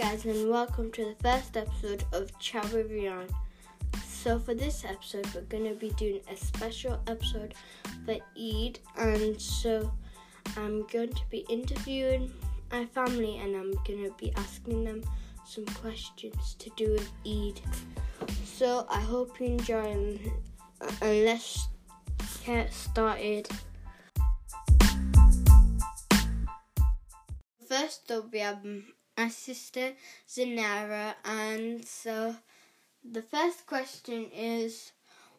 guys, and welcome to the first episode of Chat with. So, for this episode, we're going to be doing a special episode for Eid, and so I'm going to be interviewing my family and I'm going to be asking them some questions to do with Eid. So, I hope you enjoy, and, and let's get started. First up, we have my sister Zanara, and so the first question is,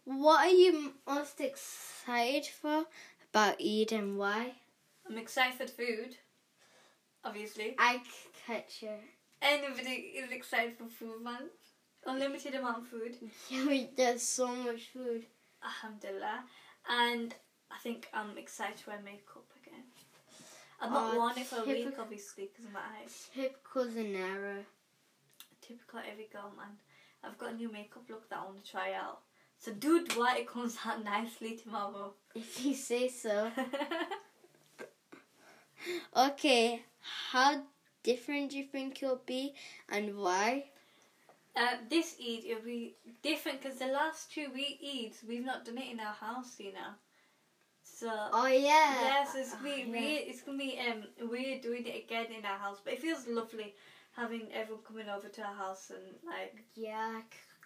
what are you most excited for about Eid and why? I'm excited for food, obviously. I catch you. Anybody is excited for food, man. Unlimited amount of food. Yeah, there's so much food. Alhamdulillah. And I think I'm excited to wear makeup again. I've not it for a week, obviously, because of my eyes. Typical Zanara. Typical every girl, man. I've got a new makeup look that I want to try out. So, dude, why it comes out nicely tomorrow. If you say so. Okay, how different do you think it'll be and why? Uh, this Eid it'll be different because the last two we Eids we've not done it in our house, you know. So Oh yeah. yes, it's gonna be Oh, yeah. weird. It's gonna be um weird doing it again in our house, but it feels lovely having everyone coming over to our house and like Yeah,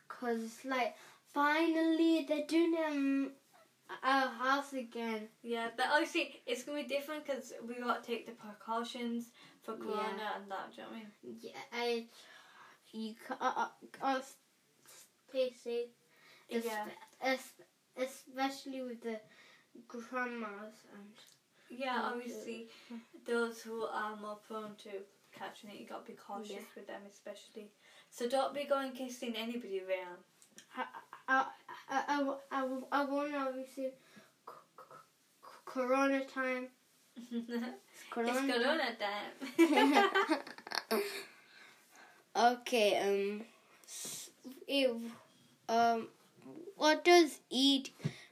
cause it's like finally they're doing in our house again. yeah. But obviously it's gonna be different because we got to take the precautions for Corona Yeah. and that. Do you know what I mean? Yeah, I, you can't, uh, uh, stay safe. Yeah. Espe- es- especially with the grandmas and Yeah, obviously those who are more prone to catching it, you got to be cautious Yeah. with them, especially. So don't be going kissing anybody around. I, I, I, I, I, I want to obviously Corona time. it's Corona. Corona time. okay, um, if, um, what does Eid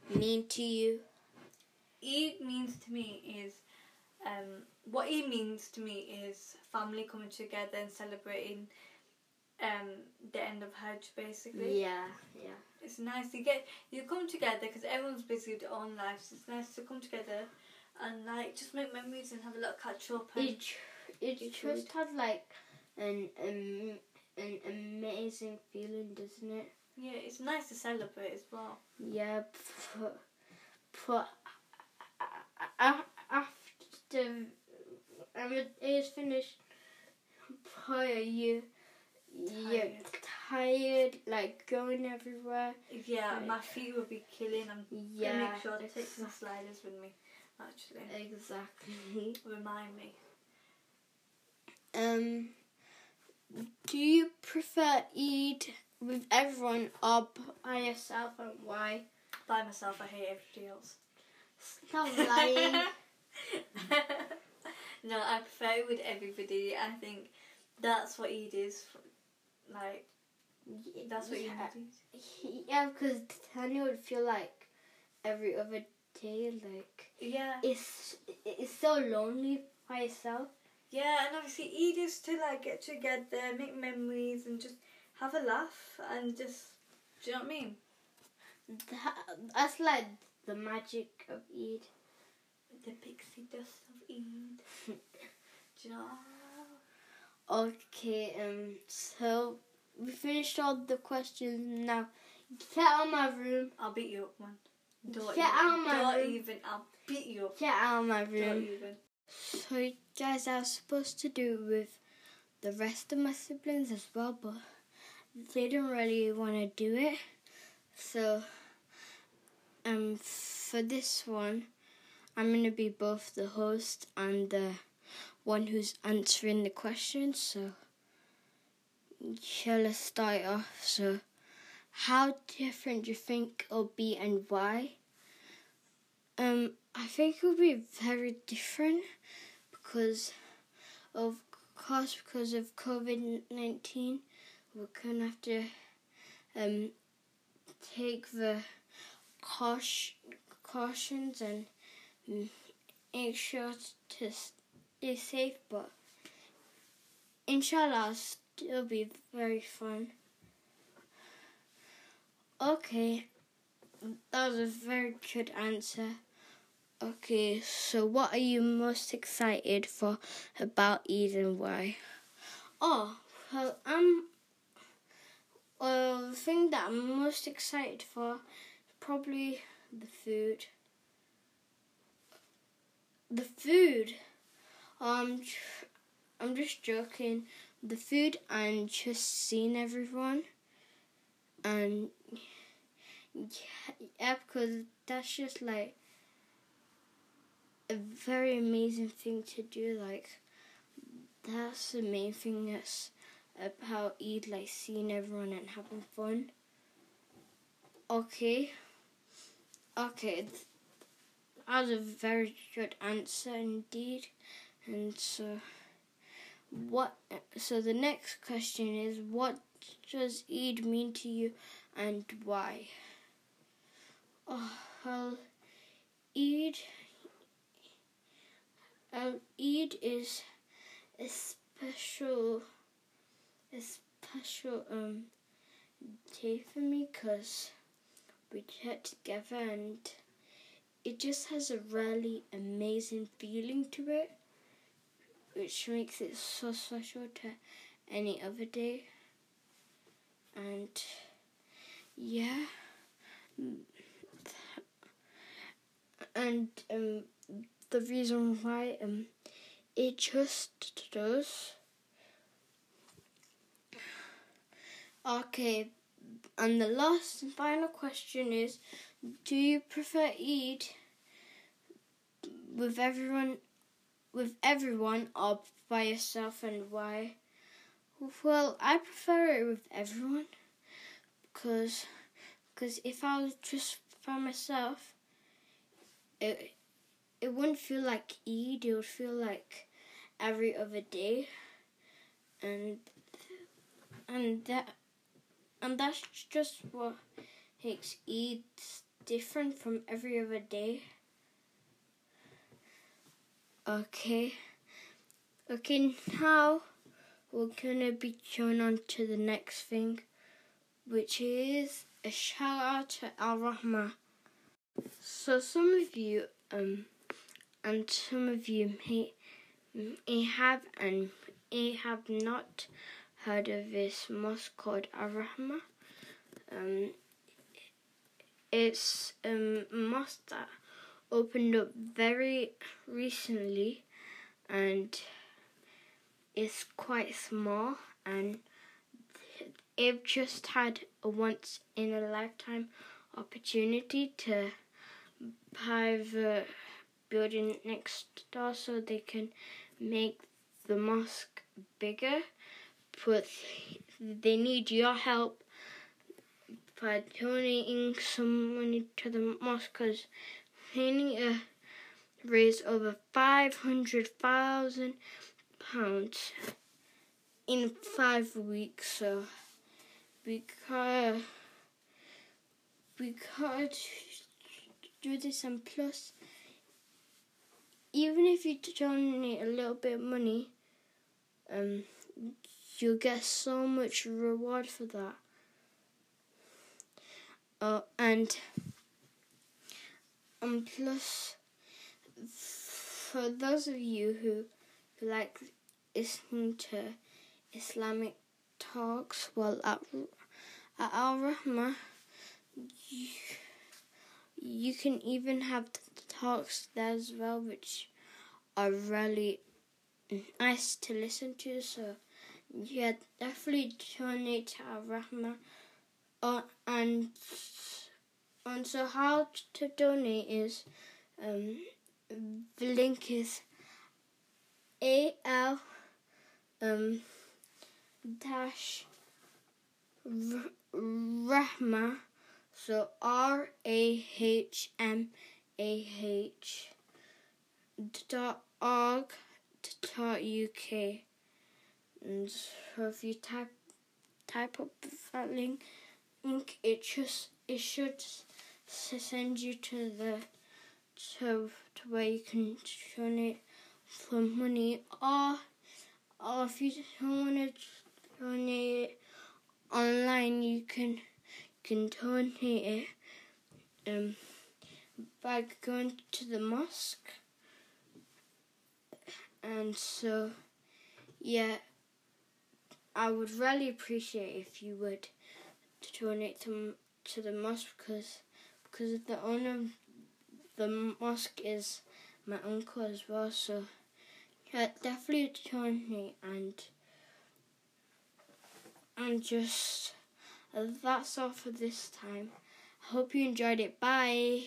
mean to you? Eid means to me is, um, what Eid means to me is family coming together and celebrating, um, the end of Hajj basically. Yeah, yeah. It's nice you get you come together because everyone's busy with their own lives. It's nice to come together and like just make memories and have a little catch up. And It, it just has like an, um, an amazing feeling, doesn't it? yeah, it's nice to celebrate as well. Yeah, but, but a- after um, it is finished, prior you you're Tired. like going everywhere. Yeah, Right. my feet will be killing. I'm gonna Yeah, make sure to take some sliders with me. Actually, exactly. remind me. Um, do you prefer Eid with everyone or by yourself, and why? By myself, I hate everybody else. Stop lying. no, I prefer it with everybody. I think that's what Eid is. Like that's what yeah. Eid is. Yeah, because Tanya would feel like every other day, like Yeah, it's it's so lonely by yourself. yeah, and obviously Eid is to like get together, make memories, and just have a laugh and just. Do you know what I mean? That, that's like the magic of Eid. The pixie dust of Eid. Do you know? Okay, um, so we finished all the questions. Now get out of my room. I'll beat you up, man. Don't Get even, out of my Don't room. even. I'll beat you up. Get out of my Don't even. So, guys, I was supposed to do it with the rest of my siblings as well, but they didn't really want to do it. So, um, for this one, I'm gonna be both the host and the one who's answering the questions. So, yeah, let's start off. So, how different do you think it'll be and why? Um, I think it'll be very different because of course because of COVID nineteen we're gonna have to um take the caution, cautions and make sure to stay safe but inshallah it'll be very fun. Okay, that was a very good answer. Okay, so what are you most excited for about Eid and why? Oh, well, I'm. Well, the thing that I'm most excited for probably the food. The food. Um, I'm just joking. The food and just seeing everyone, and yeah, because that's just like a very amazing thing to do. Like that's the main thing that's about Eid, like seeing everyone and having fun. Okay. Okay. That was a very good answer indeed. And so what so the next question is what does Eid mean to you and why? Oh, well, Eid Eid is a special, a special um day for me because we get together and it just has a really amazing feeling to it, which makes it so special to any other day. And yeah, and um the reason why um it just does. Okay, and the last and final question is do you prefer Eid with everyone with everyone or by yourself and why? Well, I prefer it with everyone because because if I was just by myself, it it wouldn't feel like Eid. It would feel like every other day, and and that and that's just what makes Eid different from every other day. Okay, okay. Now we're gonna be going on to the next thing, which is a shout out to Al Rahma. So some of you um and some of you may, may have and may have not heard of this mosque called Al Rahma. Um, it's um, mosque that opened up very recently and it's quite small and it just had a once in a lifetime opportunity to buy the building next door so they can make the mosque bigger. But they need your help by donating some money to the mosque because they need to raise over five hundred thousand pounds in five weeks. So we gotta we gotta do this and plus even if you donate a little bit of money, um, you'll get so much reward for that. Uh, and um, plus, for those of you who, like listening to Islamic talks, well, at, at Al Rahma, you, you can even have talks there as well, which are really nice to listen to. So, yeah, definitely donate to Al Rahma. Uh, and and so how to donate is um, the link is a l um, dash rahma so r a h m a h dot org dot uk and so if you type type up that link link it just it should send you to the to, to where you can donate for money or or if you don't want to donate it online. You can you can donate it um, by going to the mosque. And so, yeah, I would really appreciate if you would donate to to the mosque because because the owner of the mosque is my uncle as well. So yeah, definitely donate and and just uh, that's all for this time. I hope you enjoyed it. Bye.